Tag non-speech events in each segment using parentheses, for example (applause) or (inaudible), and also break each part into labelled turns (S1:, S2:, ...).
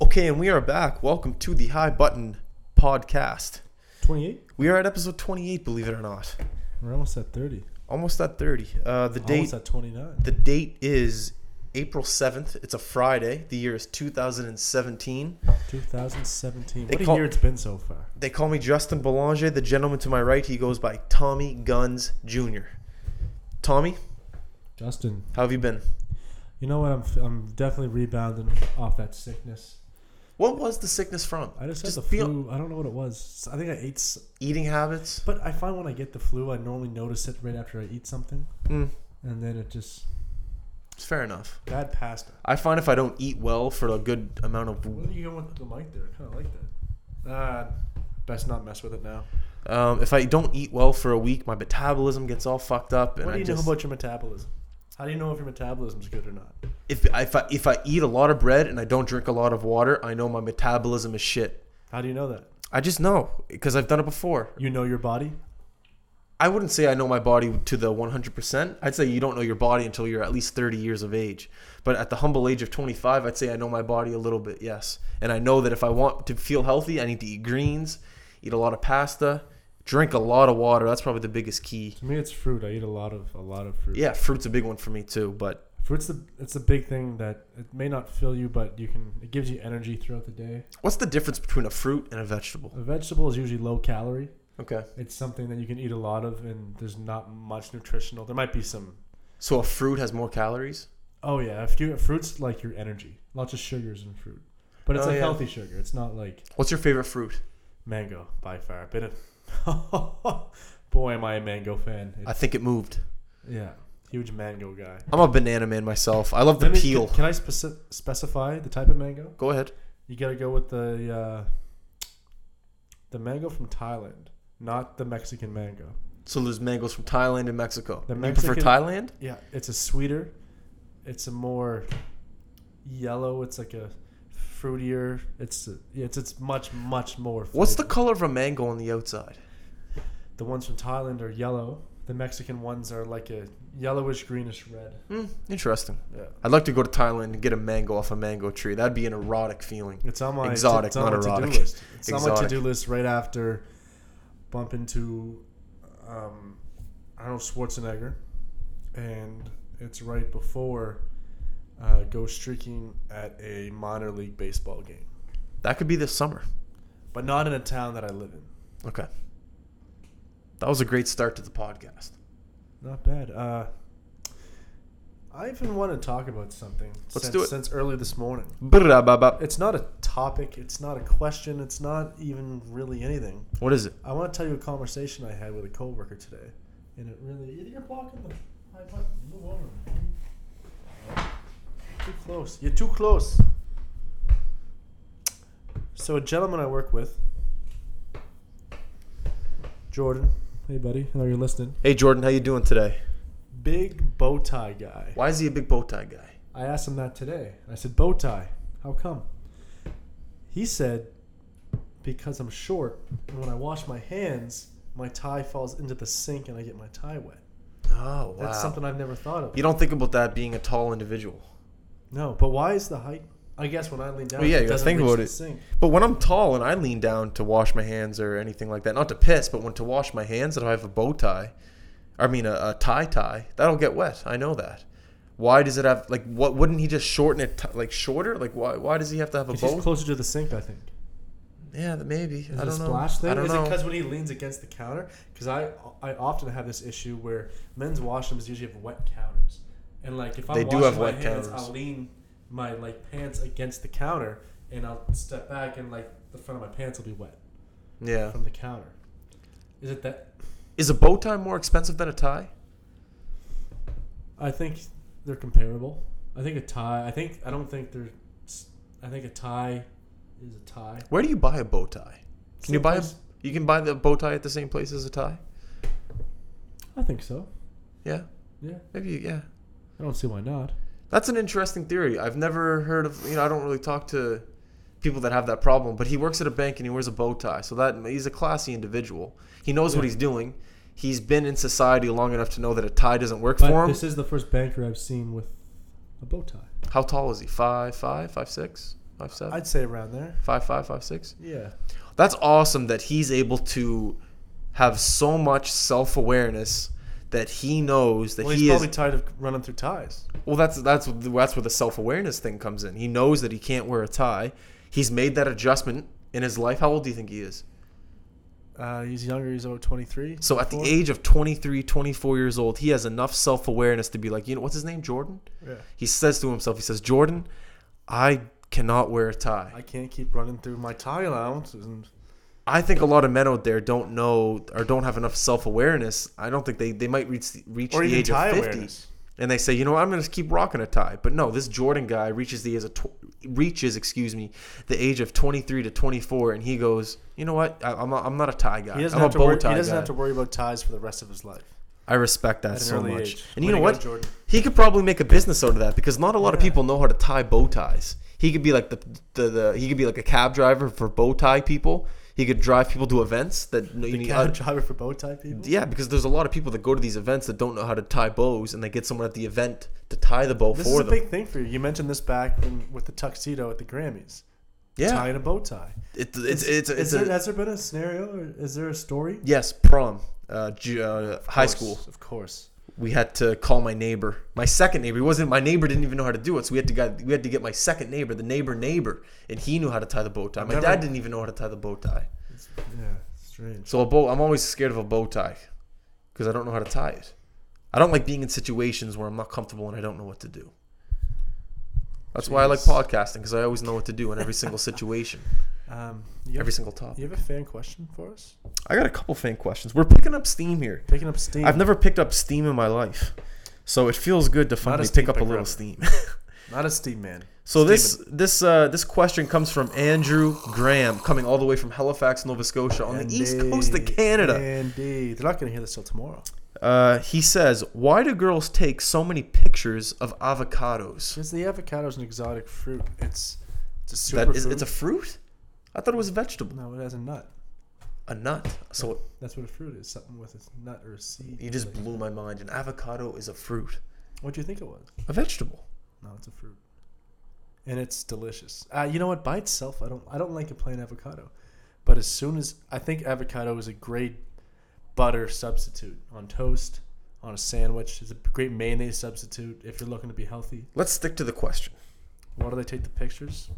S1: Okay, and we are back. Welcome to the High Button Podcast.
S2: 28?
S1: We are at episode 28, believe it or not.
S2: We're almost at 30.
S1: Almost at 30. Uh, the date
S2: Almost at 29.
S1: the date is April 7th. It's a Friday. The year is 2017.
S2: 2017.
S1: They
S2: What a year it's been so far.
S1: They call me Justin Belanger. The gentleman to my right, he goes by Tommy Guns Jr. Tommy,
S2: Justin,
S1: how have you been?
S2: you know what? I'm, I'm definitely rebounding off that sickness.
S1: What was the sickness from?
S2: I just,
S1: Just
S2: had the
S1: feel-
S2: flu. I don't know what it was. I think I ate. S-
S1: Eating habits?
S2: but I find when I get the flu, I normally notice it right after I eat something.
S1: Mm,
S2: And then it just.
S1: it's fair enough.
S2: Bad pasta.
S1: I find if I don't eat well for a good amount of
S2: What are you going with the mic there? I kind of like that. Uh, best not mess with it now.
S1: Um, if I don't eat well for a week, my metabolism gets all fucked up, and
S2: What do
S1: I
S2: you
S1: just
S2: know about your metabolism? How do you know if your metabolism's good or not?
S1: If if I if I eat a lot of bread and I don't drink a lot of water, I know my metabolism is shit.
S2: How do you know that?
S1: I just know because I've done it before.
S2: You know your body?
S1: I wouldn't say I know my body to the 100%. I'd say you don't know your body until you're at least 30 years of age. But at the humble age of 25, I'd say I know my body a little bit, yes. And I know that if I want to feel healthy, I need to eat greens, eat a lot of pasta, drink a lot of water. That's probably the biggest key.
S2: To me, it's fruit. I eat a lot of a lot of fruit.
S1: Yeah, fruit's a big one for me too, but
S2: Fruit's the it's a big thing that it may not fill you, but you can it gives you energy throughout the day.
S1: what's the difference between a fruit and a vegetable?
S2: A vegetable is usually low calorie.
S1: Okay.
S2: It's something that you can eat a lot of, and there's not much nutritional. There might be some.
S1: So a fruit has more calories?
S2: Oh yeah, if you fruits like your energy, lots of sugars in fruit, but it's
S1: Oh,
S2: a
S1: yeah.
S2: healthy sugar. It's not like
S1: What's your favorite fruit?
S2: mango by far. Bit of (laughs) boy, am I a mango fan.
S1: I think it moved.
S2: yeah, huge mango guy.
S1: I'm a banana man myself. I love the
S2: Let me-
S1: peel.
S2: Can I speci- specify the type of mango?
S1: Go ahead.
S2: You gotta go with the uh, the mango from Thailand, not the Mexican mango.
S1: So there's mangoes from Thailand and Mexico.
S2: The
S1: you prefer
S2: Mexican-
S1: Thailand?
S2: Yeah, it's a sweeter. It's a more yellow. It's like a fruitier. It's a, yeah, it's it's much much more.
S1: What's the
S2: flavor.
S1: color of a mango on the outside?
S2: the ones from Thailand are yellow. The Mexican ones are like a yellowish greenish red.
S1: Hmm, interesting.
S2: Yeah,
S1: I'd like to go to Thailand and get a mango off a mango tree. That'd be an erotic feeling.
S2: it's on my
S1: Exotic,
S2: on
S1: not erotic.
S2: to-do list. It's on my to do list right after bump into um, Arnold Schwarzenegger, and it's right before uh, go streaking at a minor league baseball game,
S1: That could be this summer.
S2: but not in a town that I live in.
S1: Okay. That was a great start to the podcast.
S2: Not bad. Uh, I even want to talk about something.
S1: Let's
S2: since,
S1: do it.
S2: Since early this morning. It's not a topic. It's not a question. It's not even really anything.
S1: What is it?
S2: I want to tell you a conversation I had with a coworker today, and it really you're blocking the. high button. Move over. Too close. You're too close. So a gentleman I work with, Jordan. Hey, buddy. I know you're listening.
S1: Hey Jordan, how you doing today?
S2: Big bow tie guy.
S1: Why is he a big bow tie guy?
S2: I asked him that today. I said, bow tie. How come? He said, because I'm short, and when I wash my hands, my tie falls into the sink and I get my tie wet.
S1: Oh wow.
S2: That's something I've never thought of.
S1: you don't think about that being a tall individual.
S2: No, but why is the height? I guess when I lean down,
S1: Well, yeah, you gotta think about it.
S2: Sink.
S1: But when I'm tall and I lean down to wash my hands or anything like that, not to piss, but when to wash my hands, if I have a bow tie, I mean a, a tie tie, that'll get wet. I know that. Why does it have like what? Wouldn't he just shorten it t- like shorter? Like why? Why does he have to have a
S2: It's
S1: bow?
S2: closer to the sink, I think.
S1: yeah, maybe.
S2: Is
S1: I don't know.
S2: splash thing?
S1: I don't
S2: is
S1: know.
S2: it because when he leans against the counter? Because I I often have this issue where men's washrooms usually have wet counters, and like if I'm
S1: They do have
S2: my
S1: wet
S2: hands,
S1: counters.
S2: I'll lean my like pants against the counter, and I'll step back, and like the front of my pants will be wet
S1: yeah.
S2: from the counter. Is it that?
S1: Is a bow tie more expensive than a tie?
S2: I think they're comparable. I think a tie. I think I don't think they're. I think a tie is a tie.
S1: Where do you buy a bow tie? Can you
S2: Same
S1: buy a, you can buy the bow tie at the same place as a tie?
S2: I think so.
S1: Yeah.
S2: Yeah,
S1: Maybe yeah.
S2: I don't see why not.
S1: That's an interesting theory. I've never heard of. You know, I don't really talk to people that have that problem. But he works at a bank and he wears a bow tie, so that he's a classy individual. He knows what he's doing. He's been in society long enough to know that a tie doesn't work
S2: But
S1: for him.
S2: this is the first banker I've seen with a bow tie.
S1: How tall is he? Five, five, five, six. Five seven.
S2: I'd say around there.
S1: Five five five six.
S2: Yeah.
S1: That's awesome that he's able to have so much self awareness that he knows that
S2: Well, he's
S1: he
S2: probably
S1: is.
S2: tired of running through ties.
S1: Well, that's that's that's where the self awareness thing comes in. He knows that he can't wear a tie. He's made that adjustment in his life. How old do you think he is?
S2: Uh, he's younger. He's about 23.
S1: So at the age of 23, 24 years old, he has enough self awareness to be like, you know, what's his name? Jordan?
S2: Yeah.
S1: He says to himself, he says, Jordan, I cannot wear a tie.
S2: I can't keep running through my tie allowance. And
S1: I think a lot of men out there don't know or don't have enough self awareness. I don't think they, they might reach the- reach
S2: or
S1: the age of 50
S2: awareness.
S1: and they say, you know, what, I'm going to keep rocking a tie. But no, this Jordan guy reaches the age of tw- reaches, excuse me, the age of 23 to 24, and he goes, you know what? I, I'm, a, I'm not a tie guy.
S2: He doesn't,
S1: I'm
S2: have
S1: a
S2: to,
S1: bow
S2: worry,
S1: tie
S2: he doesn't
S1: guy.
S2: have to worry about ties for the rest of his life.
S1: I respect that so much.
S2: age.
S1: And you know what? He could probably make a business out of that because not a lot of people know how to tie bow ties. He could be like the, the, the he could be like a cab driver for bow tie people. He could drive people to events that you
S2: The
S1: need.
S2: cab driver for bow tie people.
S1: yeah, because there's a lot of people that go to these events that don't know how to tie bows, and they get someone at the event to tie the bow
S2: This
S1: for
S2: is a big thing for you. You mentioned this back in, with the tuxedo at the Grammys.
S1: yeah,
S2: Tying a bow tie.
S1: it, it's
S2: Is-
S1: it's it's,
S2: is
S1: a,
S2: there, has there been a scenario? Or is there a story?
S1: yes prom, uh, ju- uh, high
S2: Of
S1: school.
S2: of course.
S1: We had to call my neighbor. My second neighbor. He wasn't my neighbor. Didn't even know how to do it. So we had to get we had to get my second neighbor, the neighbor neighbor, and he knew how to tie the bow tie. My
S2: Never-
S1: dad didn't even know how to tie the bow tie.
S2: Yeah, strange.
S1: So a bow. I'm always scared of a bow tie because I don't know how to tie it. I don't like being in situations where I'm not comfortable and I don't know what to do. That's why I like podcasting because I always know what to do in every single situation,
S2: Um, you, have,
S1: every single topic.
S2: you have a fan question for us?
S1: I got a couple fan questions. We're picking up steam here.
S2: Picking up steam.
S1: I've never picked up steam in my life, so it feels good to finally pick up a little steam. (laughs) (laughs)
S2: Not a steam man.
S1: So this this uh, this question comes from Andrew Graham, coming all the way from Halifax, Nova Scotia, on the east coast of Canada.
S2: Indeed. They're not going to hear this till tomorrow.
S1: Uh, he says, "Why do girls take so many pictures of avocados?
S2: Because the avocado is an exotic fruit. It's it's a super
S1: is,
S2: fruit.
S1: it's a fruit. I thought it was a vegetable,
S2: no, it has a nut.
S1: a nut. So
S2: That's what a fruit is. Something with a nut or a seed.
S1: you just blew my mind. An avocado is a fruit,
S2: What do you think it was?
S1: a vegetable.
S2: No, it's a fruit, and it's delicious. Uh, you know what? By itself, I don't I don't like a plain avocado, but as soon as I think avocado is a great butter substitute on toast, on a sandwich. It's a great mayonnaise substitute if you're looking to be healthy.
S1: Let's stick to the question.
S2: Why do they take the pictures?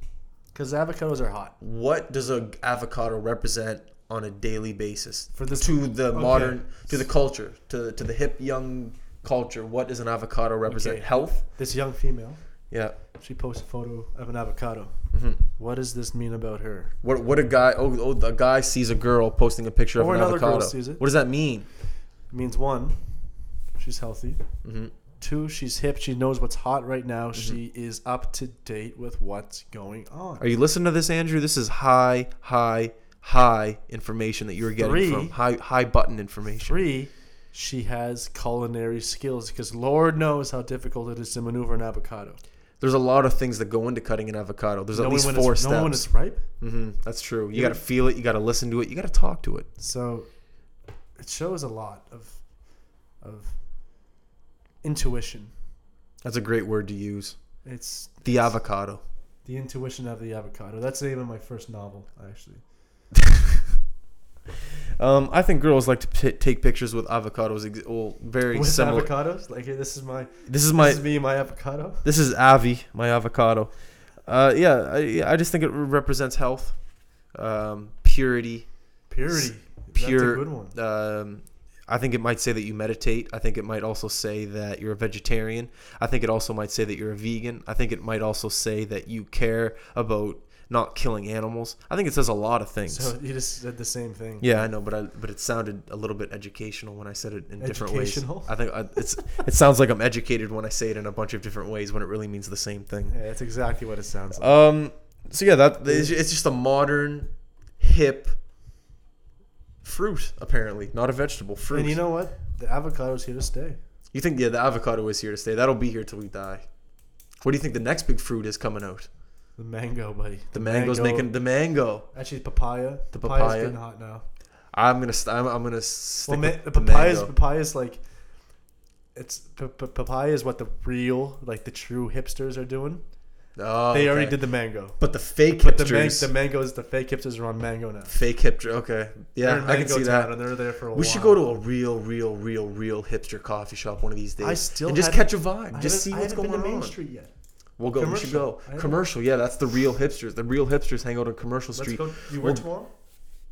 S2: Because avocados are hot.
S1: What does a avocado represent on a daily basis
S2: For this-
S1: to the
S2: okay.
S1: modern, to the culture, to to the hip young culture? What does an avocado represent?
S2: Okay.
S1: Health.
S2: This young female,
S1: Yeah.
S2: she posts a photo of an avocado.
S1: hmm
S2: What does this mean about her?
S1: What what a guy oh, oh a guy sees a girl posting a picture of
S2: Or
S1: an
S2: another girl
S1: avocado.
S2: sees it.
S1: What does that mean?
S2: It means one, she's healthy.
S1: hmm
S2: Two, she's hip. She knows what's hot right now. She is up to date with what's going on.
S1: Are you listening to this, Andrew? This is high, high, high information that you're getting
S2: Three.
S1: from high high button information.
S2: Three, she has culinary skills because Lord knows how difficult it is to maneuver an avocado.
S1: There's a lot of things that go into cutting an avocado. There's at least four
S2: it's, knowing when
S1: steps.
S2: it's ripe.
S1: hmm That's true. You
S2: You
S1: got to feel it. You got to listen to it. You got to talk to it.
S2: So it shows a lot of of intuition.
S1: That's a great word to use.
S2: It's
S1: The avocado.
S2: the intuition of the avocado. That's the name of my first novel, actually. (laughs)
S1: Um, I think girls like to p- take pictures with avocados. ex- Well, very
S2: With
S1: similar.
S2: avocados, like hey, this is my
S1: This is my
S2: this is me, my avocado.
S1: This is Avi, my avocado. Uh, yeah, I, I just think it represents health, um, purity.
S2: Purity.
S1: Pure-
S2: That's a good one.
S1: Um, I think it might say that you meditate. I think it might also say that you're a vegetarian. I think it also might say that you're a vegan. I think it might also say that you care about not killing animals. I think it says a lot of things.
S2: So you just said the same thing.
S1: yeah, I know, but I, but it sounded a little bit educational when I said it in different ways.
S2: Educational?
S1: I think I, it's it sounds like I'm educated when I say it in a bunch of different ways when it really means the same thing.
S2: Yeah, that's exactly what it sounds like.
S1: Um. So yeah, that it's it's just a modern, hip fruit. Apparently, not a vegetable. Fruit.
S2: and you know what? The avocado is here to stay.
S1: You think yeah, the avocado is here to stay. That'll be here till we die. What do you think the next big fruit is coming out?
S2: The mango, buddy.
S1: The mango's
S2: mango-
S1: making the mango.
S2: Actually, papaya.
S1: The
S2: Papaya's
S1: papaya.
S2: getting hot now.
S1: I'm gonna st- I'm, I'm gonna stick
S2: Well, ma- the
S1: the
S2: papaya's
S1: mango.
S2: papaya's like it's p- p- papaya is what the real like the true hipsters are doing.
S1: Oh,
S2: They already
S1: okay.
S2: did the mango.
S1: But the fake
S2: But the, man-
S1: hipsters,
S2: the mangoes, the fake hipsters are on mango now.
S1: fake hipster. Okay, yeah, I can see that.
S2: And they're there for a
S1: We
S2: while.
S1: should go to a real, real, real, real hipster coffee shop one of these days.
S2: I still
S1: and just catch a vibe.
S2: I
S1: just see what's going on.
S2: Main Street yet.
S1: We'll go. We should
S2: Commercial.
S1: go. Commercial. Yeah, that's the real hipsters. The real hipsters hang out on Commercial
S2: Let's
S1: Street.
S2: go. You
S1: We'll-
S2: work tomorrow?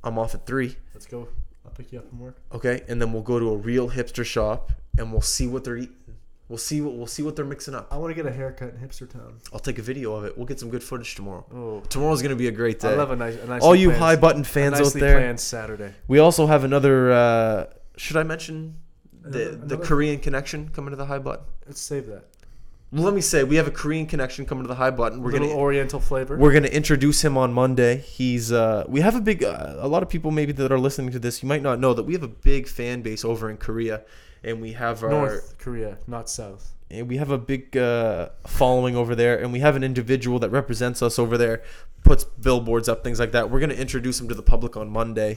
S1: I'm off at three.
S2: Let's go. I'll pick you up from work.
S1: Okay, and then we'll go to a real hipster shop and we'll see what they're eating. We'll see what we'll see what they're mixing up.
S2: I want to get a haircut in Hipster Town.
S1: I'll take a video of it. We'll get some good footage tomorrow.
S2: Oh,
S1: Tomorrow's gonna be a great day.
S2: I love a nice, a nice.
S1: All you high button fans out there.
S2: planned Saturday.
S1: We also have another. Uh, should I mention the
S2: Another-
S1: the Korean connection coming to the high button?
S2: Let's save that.
S1: Well, let me say we have a Korean connection coming to the high button. We're
S2: We're little
S1: gonna
S2: Oriental flavor.
S1: we're gonna introduce him on Monday. He's uh, we have a big uh, a lot of people maybe that are listening to this. You might not know that we have a big fan base over in Korea, and we have our
S2: North Korea, not South.
S1: and we have a big uh, following over there, and we have an individual that represents us over there, puts billboards up, things like that. We're gonna introduce him to the public on Monday,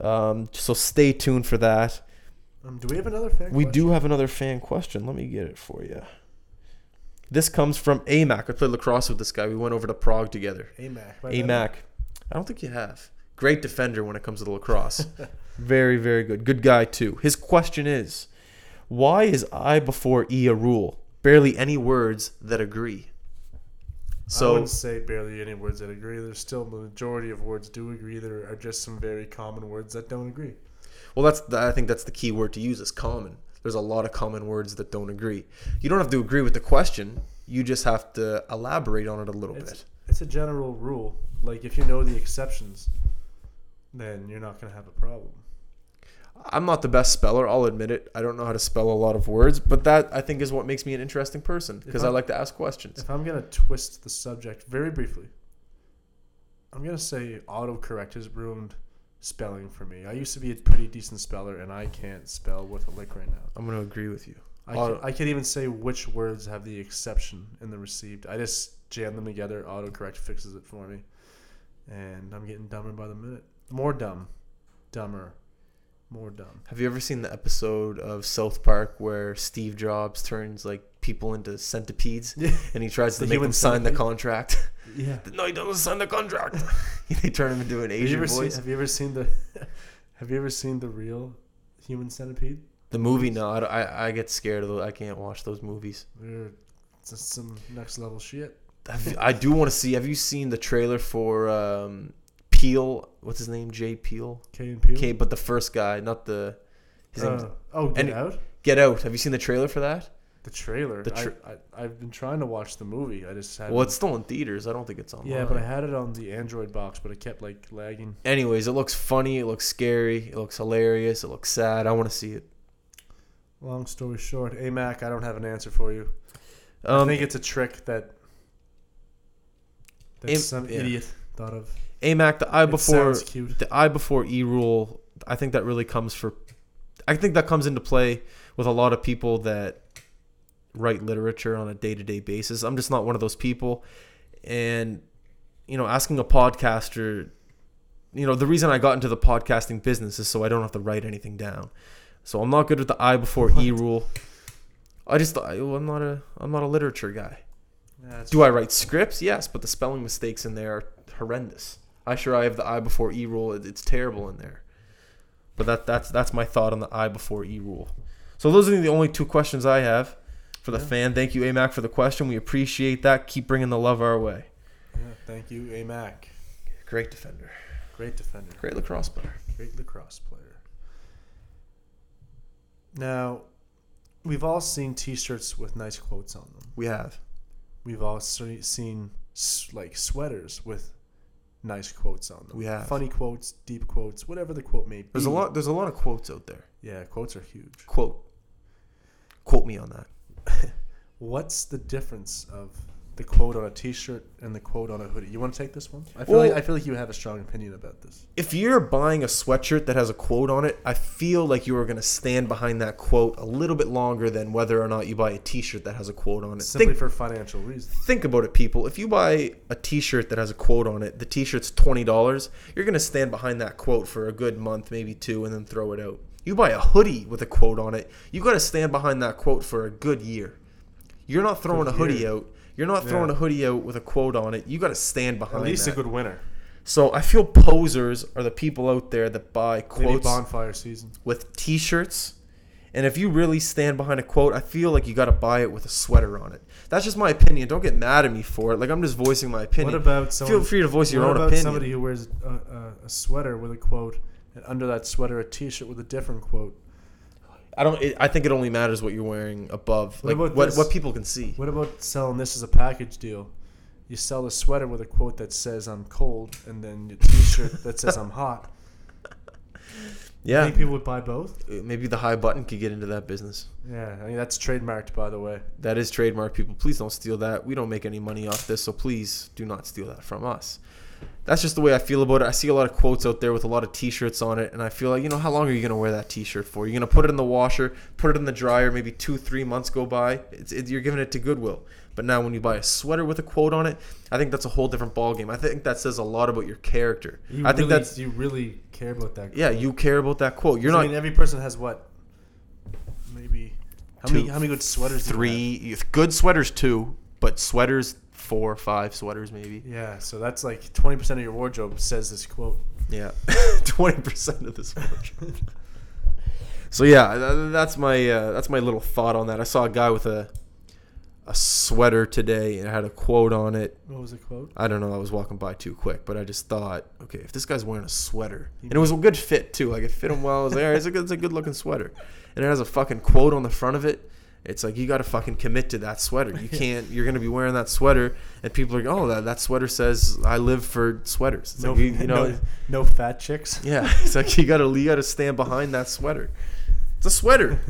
S1: um, so stay tuned for that.
S2: Um, do we have another fan?
S1: We
S2: question?
S1: do have another fan question. Let me get it for you. This comes from AMAC. I played lacrosse with this guy. We went over to Prague together.
S2: AMAC.
S1: AMAC. I don't think you have. Great defender when it comes to the lacrosse. (laughs) very, very good. Good guy, too. His question is Why is I before E a rule? Barely any words that agree. So, I
S2: wouldn't say barely any words that agree. There's still the majority of words do agree. There are just some very common words that don't agree.
S1: well, that's the, I think that's the key word to use is common. There's a lot of common words that don't agree. You don't have to agree with the question. You just have to elaborate on it a little
S2: It's,
S1: bit.
S2: it's a general rule. Like if you know the exceptions, then you're not gonna have a problem.
S1: I'm not the best speller, I'll admit it. I don't know how to spell a lot of words, but that I think is what makes me an interesting person because I like to ask questions.
S2: If I'm gonna twist the subject very briefly, I'm gonna say autocorrect has ruined spelling for me. I used to be a pretty decent speller, and I can't spell with a lick right now.
S1: I'm going to agree with you.
S2: I,
S1: Auto-
S2: can, I can't even say which words have the exception in the received. I just jam them together. Autocorrect fixes it for me, and I'm getting dumber by the minute. More dumb, dumber, more dumb.
S1: Have you ever seen the episode of South Park where Steve Jobs turns like people into centipedes (laughs)
S2: Yeah,
S1: and he tries to
S2: The
S1: make them sign the contract? (laughs)
S2: yeah.
S1: no, he doesn't sign the contract. (laughs) they turn him into an
S2: Have
S1: Asian
S2: seen?
S1: voice.
S2: Have you ever seen the? have you ever seen the real human centipede?
S1: The movie, no, I, I, I get scared of those. I can't watch those movies.
S2: They're just some next level shit.
S1: I do want to see. Have you seen the trailer for um, Peele? What's his name? Jay Peele.
S2: Key and Peele.
S1: Okay, but the first guy, not the. His
S2: Uh, oh, Get
S1: and-
S2: Out.
S1: Get Out. Have you seen the trailer for that?
S2: The trailer.
S1: The tra-
S2: I, I, I've been trying to watch the movie. I just had.
S1: Well, it's still in theaters. I don't think it's on.
S2: yeah, but I had it on the Android box, but it kept like lagging.
S1: Anyways, it looks funny. It looks scary. It looks hilarious. It looks sad. I want to see it.
S2: Long story short, AMAC, I don't have an answer for you. I
S1: Um,
S2: think it's a trick that that
S1: Am-
S2: some
S1: yeah.
S2: idiot thought of.
S1: AMAC, the I before the I before E rule. I think that really comes for. I think that comes into play with a lot of people that write literature on a day to day basis. I'm just not one of those people, and you know, asking a podcaster, you know, the reason I got into the podcasting business is so I don't have to write anything down. So I'm not good with the I before E rule. I just I, I'm not a I'm not a literature guy.
S2: That's
S1: Do I write scripts? Yes, but the spelling mistakes in there are horrendous. I sure I have the I before E rule. It- It's terrible in there. But that that's that's my thought on the I before E rule. So those are the only two questions I have for the
S2: Yeah.
S1: fan. Thank you, AMAC, for the question. We appreciate that. Keep bringing the love our way.
S2: Yeah, thank you, AMAC.
S1: Great defender.
S2: Great defender.
S1: Great lacrosse player.
S2: Great lacrosse player. Now, we've all seen T-shirts with nice quotes on them.
S1: We have.
S2: We've all seen like sweaters with nice quotes on them.
S1: We have.
S2: funny quotes, deep quotes, whatever the quote may be.
S1: There's a lot. There's a lot of quotes out there.
S2: Yeah, quotes are huge.
S1: Quote. Quote me on that. (laughs)
S2: What's the difference of the quote on a T-shirt and the quote on a hoodie? You want to take this one? I feel
S1: Well-
S2: like I feel like you have a strong opinion about this.
S1: If you're buying a sweatshirt that has a quote on it, I feel like you are going to stand behind that quote a little bit longer than whether or not you buy a T-shirt that has a quote on it.
S2: Simply
S1: Think,
S2: for financial reasons.
S1: think about it, people. If you buy a T-shirt that has a quote on it, the T-shirt's twenty dollars. You're going to stand behind that quote for a good month, maybe two, and then throw it out. You buy a hoodie with a quote on it, you got to stand behind that quote for a good year. You're not throwing a hoodie out. You're not throwing
S2: Yeah.
S1: a hoodie out with a quote on it. You got to stand behind. It.
S2: At least
S1: that.
S2: a good winner.
S1: so I feel posers are the people out there that buy
S2: Maybe
S1: quotes
S2: bonfire season.
S1: with T-shirts. And if you really stand behind a quote, I feel like you got to buy it with a sweater on it. That's just my opinion. Don't get mad at me for it. Like I'm just voicing my opinion.
S2: What about someone?
S1: Feel free to voice your
S2: what
S1: own
S2: about
S1: opinion.
S2: somebody who wears a, a, a sweater with a quote, and under that sweater a T-shirt with a different quote?
S1: I don't. It, I think it only matters what you're wearing above,
S2: What
S1: like
S2: about
S1: what what people can see.
S2: What about selling this as a package deal? You sell a sweater with a quote that says "I'm cold," and then your T-shirt that says "I'm hot." (laughs)
S1: Yeah,
S2: Think people would buy both?
S1: Uh, maybe the high button could get into that business.
S2: Yeah, I mean that's trademarked, by the way.
S1: That is trademarked. People, please don't steal that. We don't make any money off this, so please do not steal that from us. That's just the way I feel about it. I see a lot of quotes out there with a lot of T-shirts on it, and I feel like you know how long are you gonna wear that T-shirt for? You're gonna put it in the washer, put it in the dryer, maybe two, three months go by. It's, it, you're giving it to Goodwill. But now when you buy a sweater with a quote on it, I think that's a whole different ballgame. I think that says a lot about your character.
S2: You
S1: I think
S2: really,
S1: that's
S2: you really care about that. Quote.
S1: yeah, you care about that quote. You're not.
S2: I mean, every person has what? Maybe how
S1: Two,
S2: many? How many good sweaters? do you
S1: three good sweaters two, but sweaters four, or five sweaters maybe.
S2: Yeah, so that's like twenty percent of your wardrobe says this quote.
S1: Yeah, (laughs) twenty percent of this wardrobe. so yeah, that's my uh, that's my little thought on that. I saw a guy with a a sweater today and it had a quote on it.
S2: What was the quote?
S1: I don't know. I was walking by too quick, but I just thought, okay, if this guy's wearing a sweater and it was a good fit too, like it fit him well. I was like, all right, it's a good, it's a good looking sweater, and it has a fucking quote on the front of it. It's like you got to fucking commit to that sweater. You (laughs) can't. You're gonna be wearing that sweater, and people are like, oh, that, that sweater says I live for sweaters. It's
S2: No,
S1: like, you, you (laughs) know,
S2: no, no fat chicks. (laughs)
S1: yeah, it's like you gotta you gotta stand behind that sweater. It's a sweater.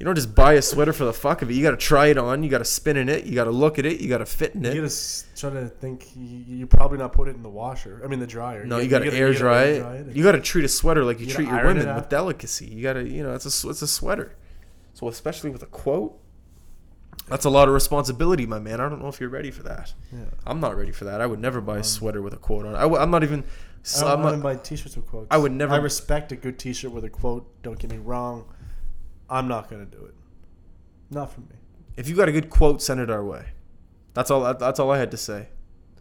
S1: You don't just buy a sweater for the fuck of it. You gotta try it on. You gotta spin in it. You gotta look at it. You gotta fit in
S2: You
S1: it.
S2: gotta try to think. You, you probably not put it in the washer. I mean the dryer.
S1: No, you gotta, air dry it. You gotta treat a sweater like you,
S2: You
S1: treat your women with delicacy. You gotta, you know, it's a it's a sweater. So especially with a quote, that's a lot of responsibility, my man. I don't know if you're ready for that.
S2: Yeah.
S1: I'm not ready for that. I would never buy a
S2: Um,
S1: sweater with a quote on it. I w- I'm not even.
S2: I don't,
S1: I'm not,
S2: buy t-shirts with quotes.
S1: I would never-
S2: I respect a good t-shirt with a quote. Don't get me wrong. I'm not gonna do it. Not for me.
S1: if you got a good quote, send it our way. That's all. That's all I had to say.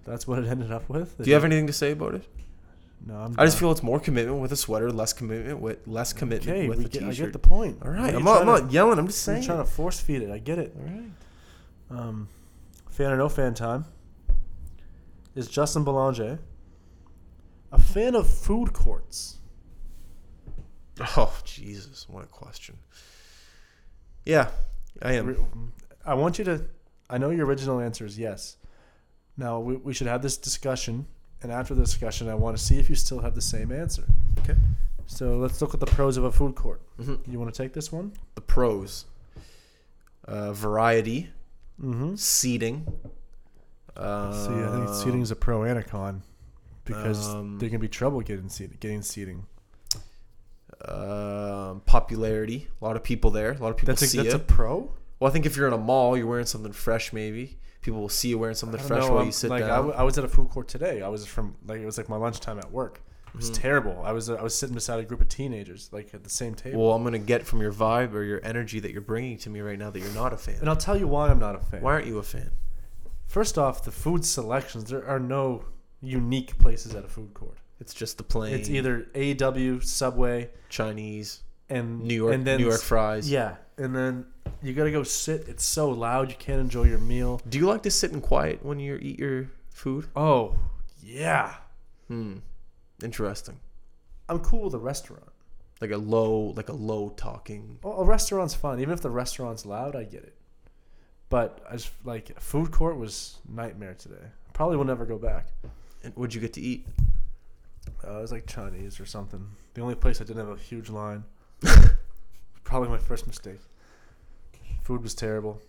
S2: That's what it ended up with.
S1: Do you have anything to say about it?
S2: No, I'm.
S1: I just feel it's more commitment with a sweater, less commitment with less commitment
S2: okay.
S1: with a
S2: get, I
S1: t-shirt.
S2: get the point.
S1: All right, I'm not, I'm not yelling. I'm just
S2: You're
S1: saying.
S2: trying to force feed it. I get it.
S1: All right.
S2: Um, fan or no fan time. Is Justin Belanger a fan of food courts?
S1: Oh Jesus, what a question. Yeah, I am.
S2: I want you to. I know your original answer is yes. Now we, we should have this discussion, and after the discussion, I want to see if you still have the same answer.
S1: Okay.
S2: So let's look at the pros of a food court.
S1: Mhm.
S2: You want to take this one?
S1: The pros: uh, variety,
S2: Mm-hmm.
S1: seating. Uh,
S2: See, I think seating is a pro and a con because
S1: um,
S2: there can be trouble getting seat, getting seating.
S1: um, popularity. A lot of people there. A lot of people
S2: That's a,
S1: see
S2: that's a pro.
S1: well, I think if you're in a mall, you're wearing something fresh. Maybe people will see you wearing something
S2: I
S1: fresh
S2: know,
S1: while
S2: I'm-
S1: you sit
S2: like I,
S1: down.
S2: w- I was at a food court today. I was from like it was like my lunchtime at work. It was
S1: Mhm.
S2: terrible. I was I was sitting beside a group of teenagers like at the same table.
S1: Well, I'm gonna get from your vibe or your energy that you're bringing to me right now that you're not a fan.
S2: and I'll tell you why I'm not a fan.
S1: Why aren't you a fan?
S2: First off, the food selections there are no unique places at a food court.
S1: It's just the plain.
S2: It's either A&W, Subway,
S1: Chinese,
S2: and
S1: New York,
S2: and then
S1: New York fries.
S2: Yeah, and then you gotta go sit. It's so loud you can't enjoy your meal.
S1: Do you like to sit in quiet when you eat your food?
S2: Oh yeah,
S1: Hmm. Interesting.
S2: I'm cool with a restaurant.
S1: Like a low, like a low talking.
S2: Well, a restaurant's fun, even if the restaurant's loud. I get it. But I just like food court was nightmare today. Probably will never go back.
S1: And what'd you get to eat?
S2: Uh, it was like Chinese or something. The only place I didn't have a huge line. (laughs) Probably my first mistake. Food was terrible.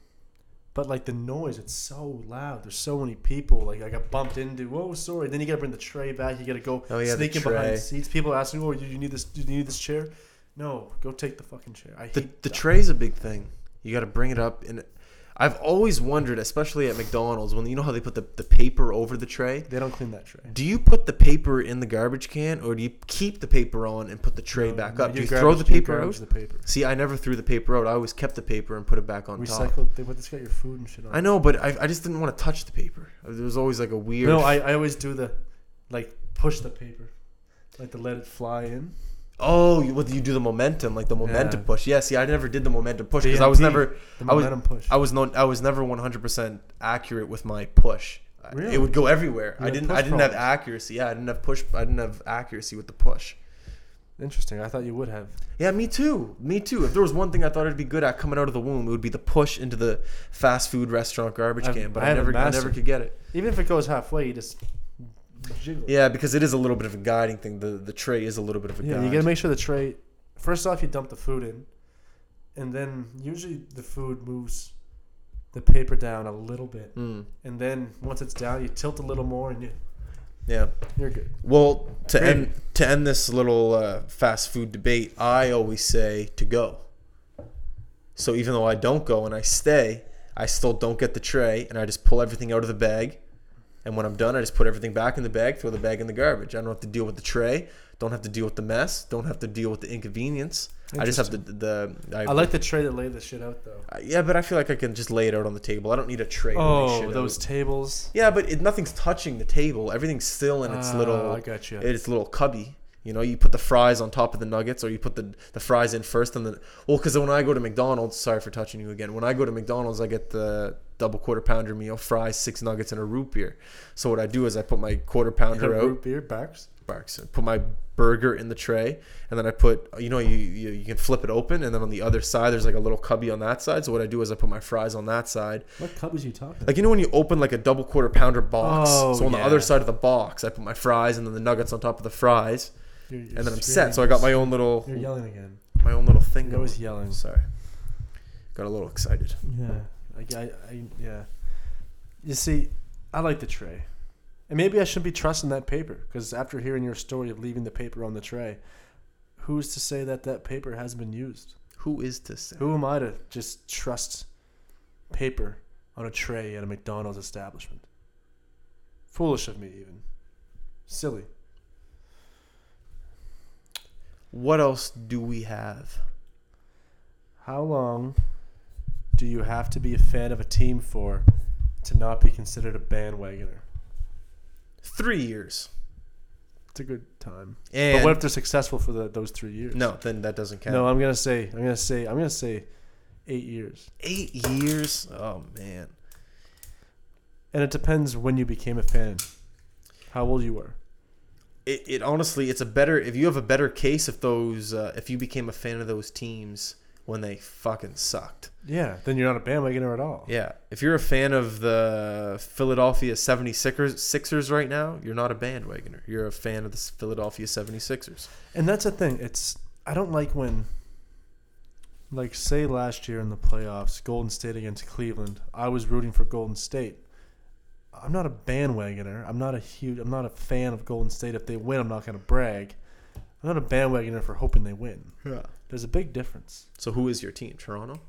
S2: But like the noise, it's so loud. There's so many people. Like I got bumped into. Whoa, sorry. Then you gotta bring the tray back. You gotta go
S1: Oh, yeah, the
S2: behind seats. People asking, "Oh, do you need this? Do you need this chair?" No, go take the fucking chair. I
S1: The the tray's a big thing. You got to bring it up, and I've always wondered, especially at McDonald's, when you know how they put the, the paper over the tray.
S2: They don't clean that tray.
S1: Do you put the paper in the garbage can, or do you keep the paper on and put the tray
S2: No,
S1: back
S2: no,
S1: up? Do you
S2: garbage-
S1: throw the paper out?
S2: The paper.
S1: See, I never threw the paper out. I always kept the paper and put it back on top.
S2: They, but it's got your food and shit on.
S1: I know, but I, I just didn't want to touch the paper. There was always like a weird.
S2: No, I, I always do the, like push the paper, like to let it fly in.
S1: Oh, you, what, you do the momentum, like the momentum
S2: Yeah.
S1: push. Yeah, see, I never did the momentum push because I was never,
S2: The
S1: I was-
S2: momentum push.
S1: I was no, I was never one hundred percent accurate with my push.
S2: Really?
S1: It would go everywhere.
S2: You
S1: I didn't, I didn't have accuracy. Yeah, I didn't have push. I didn't have accuracy with the push.
S2: Interesting. I thought you would have.
S1: Yeah, me too. Me too. If there was one thing I thought I'd be good at coming out of the womb, it would be the push into the fast food restaurant garbage
S2: I've-
S1: can. But
S2: I
S1: I, never, I never could get it.
S2: Even if it goes halfway, you just jiggle.
S1: Yeah, because it is a little bit of a guiding thing. The the tray is a little bit of a
S2: Yeah,
S1: guide.
S2: you gotta make sure the tray. First off, you dump the food in, and then usually the food moves the paper down a little bit,
S1: Mm,
S2: and then once it's down, you tilt a little more, and you
S1: yeah.
S2: you're good.
S1: Well, to
S2: Great.
S1: end to end this little uh, fast food debate, I always say to go. So even though I don't go and I stay, I still don't get the tray, and I just pull everything out of the bag. And when I'm done, I just put everything back in the bag, throw the bag in the garbage. I don't have to deal with the tray. Don't have to deal with the mess. Don't have to deal with the inconvenience. I just have the the. I,
S2: I like the tray that lay the shit out though.
S1: Uh, yeah, but I feel like I can just lay it out on the table. I don't need a tray. to lay shit
S2: Oh,
S1: out.
S2: those tables.
S1: Yeah, but it, nothing's touching the table. Everything's still in its
S2: Ah,
S1: little
S2: I got you.
S1: its little cubby. You know, you put the fries on top of the nuggets, or you put the the fries in first, and then well, because when I go to McDonald's, sorry for touching you again. When I go to McDonald's, I get the double quarter pounder meal, fries, six nuggets, and a root beer. So what I do is I put my quarter pounder out,
S2: root beer backs.
S1: Barks, put my burger in the tray, and then I put you know you, you you can flip it open, and then on the other side there's like a little cubby on that side. So what I do is I put my fries on that side,
S2: What cubbies you talking?
S1: like you know when you open like a double quarter pounder box.
S2: Oh,
S1: so on the other side of the box, I put my fries and then the nuggets on top of the fries,
S2: You're- you're
S1: and then I'm set. So I got my own little
S2: You're yelling again.
S1: my own little thing.
S2: I
S1: was
S2: yelling.
S1: Sorry, got a little excited.
S2: Yeah, I, I, I, yeah. You see, I like the tray, and maybe I shouldn't be trusting that paper because after hearing your story of leaving the paper on the tray, who's to say that that paper hasn't been used?
S1: Who is to say?
S2: Who am I to just trust paper on a tray at a McDonald's establishment? Foolish of me, even. Silly.
S1: What else do we have?
S2: How long do you have to be a fan of a team for to not be considered a bandwagoner?
S1: Three years.
S2: It's a good time.
S1: And
S2: but what if they're successful for the, those three years?
S1: no, then that doesn't count.
S2: No, I'm gonna say I'm gonna say I'm gonna say eight years.
S1: Eight years. Oh man.
S2: And it depends when you became a fan. How old you were.
S1: It, it honestly it's a better if you have a better case if those uh, if you became a fan of those teams when they fucking sucked.
S2: Yeah, then you're not a bandwagoner at all.
S1: Yeah, if you're a fan of the Philadelphia 76ers Sixers right now, you're not a bandwagoner. You're a fan of the Philadelphia 76ers.
S2: And that's the thing. It's I don't like when like say last year in the playoffs, Golden State against Cleveland, I was rooting for Golden State. I'm not a bandwagoner. I'm not a huge I'm not a fan of Golden State. If they win, I'm not gonna brag. I'm not a bandwagoner for hoping they win.
S1: Yeah.
S2: There's a big difference.
S1: So who is your team? Toronto?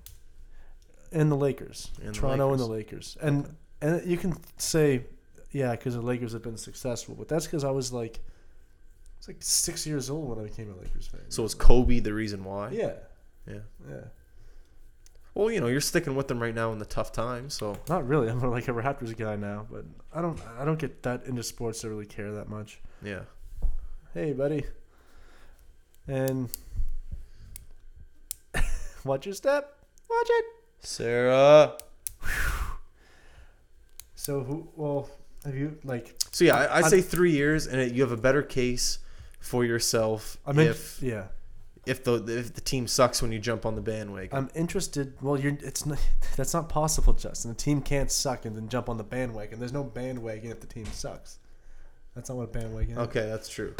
S2: And the Lakers.
S1: And the
S2: Toronto and the
S1: Lakers.
S2: Lakers. And and you can say, yeah, because the Lakers have been successful, but that's because I was like, I was like six years old when I became a Lakers fan.
S1: So is Kobe the reason why?
S2: yeah,
S1: Yeah.
S2: yeah.
S1: Well, you know, you're sticking with them right now in the tough times, so
S2: Not really. (laughs) I'm more like a Raptors guy now, but I don't I don't get that into sports to really care that much.
S1: yeah.
S2: Hey, buddy. And (laughs) watch your step. Watch it.
S1: Sarah.
S2: So who? Well, have you like?
S1: So yeah, I,
S2: I-
S1: say three years, and it, you have a better case for yourself
S2: I mean,
S1: if
S2: yeah.
S1: If the if the team sucks when you jump on the bandwagon.
S2: I'm interested. Well, you're. It's not. (laughs) That's not possible, Justin. The team can't suck and then jump on the bandwagon. There's no bandwagon if the team sucks. That's not what a bandwagon. is.
S1: okay, that's true.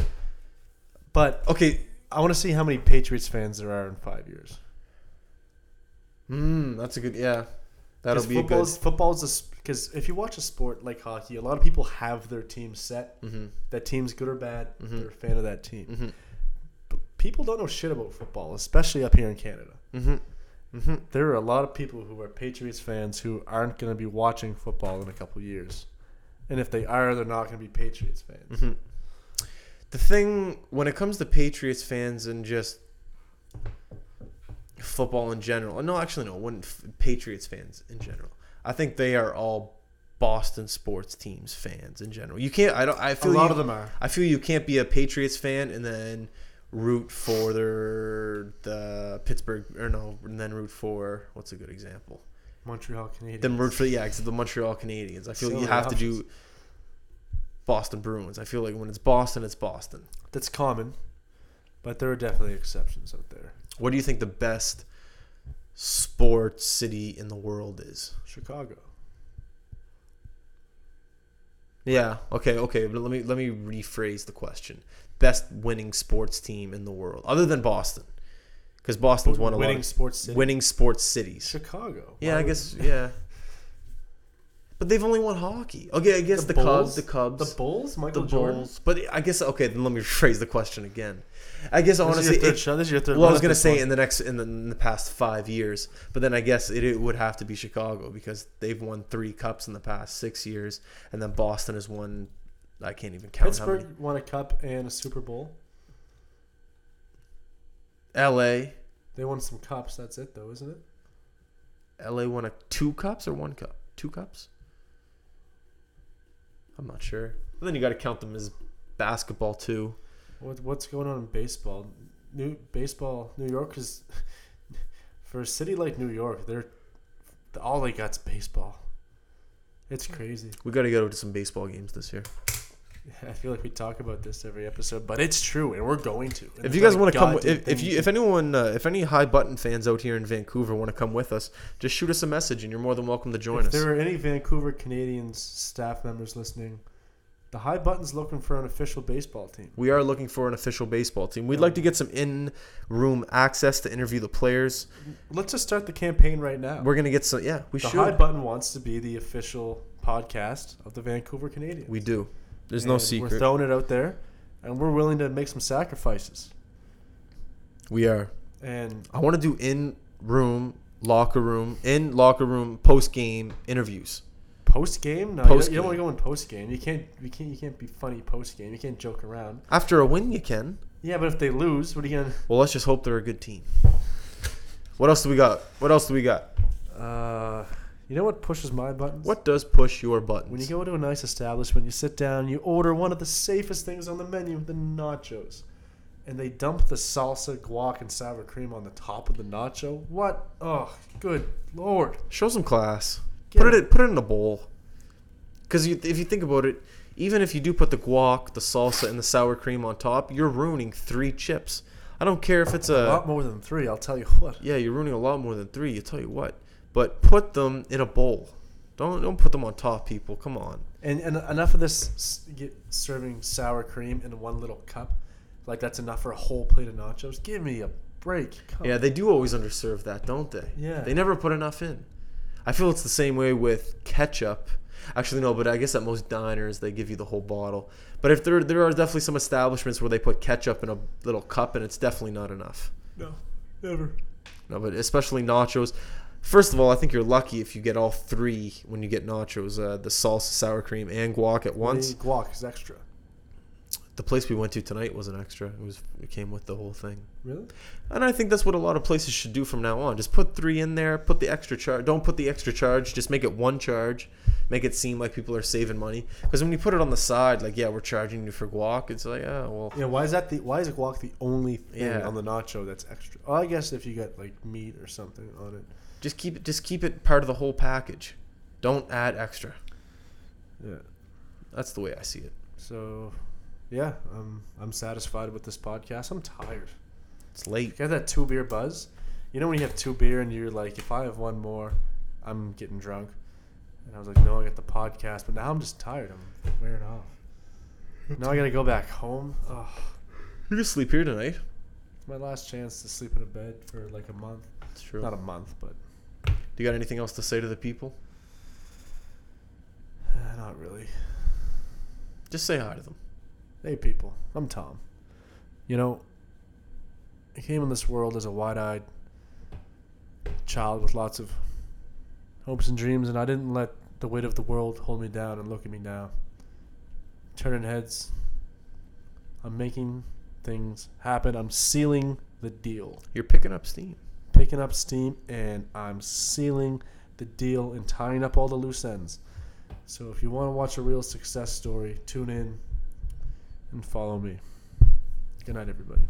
S2: But
S1: Okay,
S2: I want to see how many Patriots fans there are in five years.
S1: mm, that's a good yeah. That'll be a good.
S2: football's, Football's because if you watch a sport like hockey, a lot of people have their team set.
S1: Mm-hmm,
S2: That team's good or bad.
S1: Mhm.
S2: They're a fan of that team.
S1: mm-hmm,
S2: people don't know shit about football, especially up here in Canada.
S1: mm-hmm. hmm
S2: There are a lot of people who are Patriots fans who aren't going to be watching football in a couple years, and if they are, they're not going to be Patriots fans.
S1: hmm The thing when it comes to Patriots fans and just football in general, no, actually no, when f- Patriots fans in general, I think they are all Boston sports teams fans in general. You can't. I don't. I feel a
S2: lot
S1: you,
S2: of them are.
S1: I feel you can't be a Patriots fan and then root for their the Pittsburgh or no, and then root for what's a good example?
S2: Montreal Canadiens.
S1: Then root for yeah, except the Montreal Canadiens. I feel
S2: So
S1: you have to do. Boston Bruins. I feel like when it's Boston, it's Boston.
S2: That's common, but there are definitely exceptions out there.
S1: What do you think the best sports city in the world is?
S2: Chicago.
S1: Yeah. Okay. Okay. But let me let me rephrase the question. Best winning sports team in the world, other than Boston, because Boston's won a
S2: winning
S1: lot.
S2: sports
S1: Of,
S2: city.
S1: winning sports cities.
S2: Chicago.
S1: Yeah,
S2: Why
S1: I guess. Yeah. But they've only won hockey. Okay, I guess the,
S2: The
S1: Cubs. The Cubs.
S2: the Bulls.
S1: the
S2: Michael Jordan.
S1: Bulls. But I guess okay. Then let me (laughs) rephrase the question again. I guess
S2: This is
S1: honestly,
S2: your third
S1: it-
S2: shot. This is your third.
S1: well, I was gonna say
S2: one.
S1: in the next in the, in the past five years, but then I guess it, it would have to be Chicago because they've won three cups in the past six years, and then Boston has won. I can't even count
S2: Pittsburgh
S1: how many.
S2: won a cup and a Super Bowl.
S1: L.A.
S2: They won some cups. That's it, though, isn't it?
S1: L.A. won a two cups or one cup? Two cups. I'm not sure. But then you got to count them as basketball too.
S2: What, what's going on in baseball? New baseball. New York is (laughs) for a city like New York. They're all they got's baseball. It's crazy.
S1: We got to go to some baseball games this year. (laughs)
S2: I feel like we talk about this every episode, but it's true, and we're going to. And
S1: if you guys want to come, if, if you if anyone uh, if any high button fans out here in Vancouver want to come with us, just shoot us a message, and you're more than welcome to join
S2: if
S1: us.
S2: there are any Vancouver Canadians staff members listening, the High Button's looking for an official baseball team.
S1: We are looking for an official baseball team. We'd like to get some in-room access to interview the players.
S2: Let's just start the campaign right now.
S1: We're gonna get some. Yeah, we
S2: the
S1: should.
S2: The high Button wants to be the official podcast of the Vancouver Canadians.
S1: we do. There's no secret.
S2: We're throwing it out there, and we're willing to make some sacrifices.
S1: we are.
S2: And
S1: I want to do in-room, locker room, in locker room post-game interviews.
S2: Post game, no,
S1: Post
S2: you don't, want to go in post game. You can't. You can't. You can't be funny post game. You can't joke around.
S1: After a win, you can.
S2: Yeah, but if they lose, what are you gonna?
S1: Well, let's just hope they're a good team. What else do we got? What else do we got?
S2: Uh, you know what pushes my buttons?
S1: What does push your buttons?
S2: When you go to a nice establishment, you sit down, you order one of the safest things on the menu, the nachos, and they dump the salsa, guac, and sour cream on the top of the nacho. What? Oh, good lord!
S1: Show some class.
S2: Get
S1: put it,
S2: it.
S1: put it in a bowl. Because you, if you think about it, even if you do put the guac, the salsa, and the sour cream on top, you're ruining three chips. I don't care if it's
S2: A
S1: a
S2: lot more than three, I'll tell you (laughs) what.
S1: yeah, you're ruining a lot more than three. You tell you what, but put them in a bowl. Don't don't put them on top, people. Come on.
S2: And, and enough of this serving sour cream in one little cup, like that's enough for a whole plate of nachos. Give me a break. Come
S1: Yeah, they do always underserve that, don't they?
S2: Yeah.
S1: They never put enough in. I feel it's the same way with ketchup. Actually, no, but I guess at most diners they give you the whole bottle. But if there there are definitely some establishments where they put ketchup in a little cup and it's definitely not enough.
S2: No, never.
S1: No, but especially nachos. First of all, I think you're lucky if you get all three when you get nachos: uh, the salsa, sour cream, and guac at once.
S2: The guac is extra.
S1: The place we went to tonight was an extra. It was it came with the whole thing.
S2: Really?
S1: And I think that's what a lot of places should do from now on. Just put three in there. Put the extra charge. Don't put the extra charge. Just make it one charge. Make it seem like people are saving money. Because when you put it on the side, like yeah, we're charging you for guac. It's like oh well.
S2: Yeah. Why is that the? Why is guac the only thing
S1: Yeah.
S2: on the nacho that's extra? Well, I guess if you get like meat or something on it.
S1: Just keep it. Just keep it part of the whole package. Don't add extra.
S2: Yeah.
S1: That's the way I see it.
S2: So, yeah, I'm I'm satisfied with this podcast. I'm tired.
S1: It's late.
S2: You got that two beer buzz. You know when you have two beer and you're like, if I have one more, I'm getting drunk. And I was like, no, I got the podcast, but now I'm just tired. I'm wearing off. Now I gotta go back home. Oh,
S1: You can sleep here tonight.
S2: it's my last chance to sleep in a bed for like a month.
S1: It's true.
S2: Not a month, but
S1: Do you got anything else to say to the people? (sighs)
S2: not really.
S1: Just say hi to them.
S2: Hey, people. I'm Tom. You know, I came in this world as a wide-eyed child with lots of hopes and dreams, and I didn't let the weight of the world hold me down and look at me now. Turning heads. I'm making things happen. I'm sealing the deal.
S1: You're picking up steam.
S2: Picking up steam, and I'm sealing the deal and tying up all the loose ends. So if you want to watch a real success story, tune in and follow me. Good night, everybody.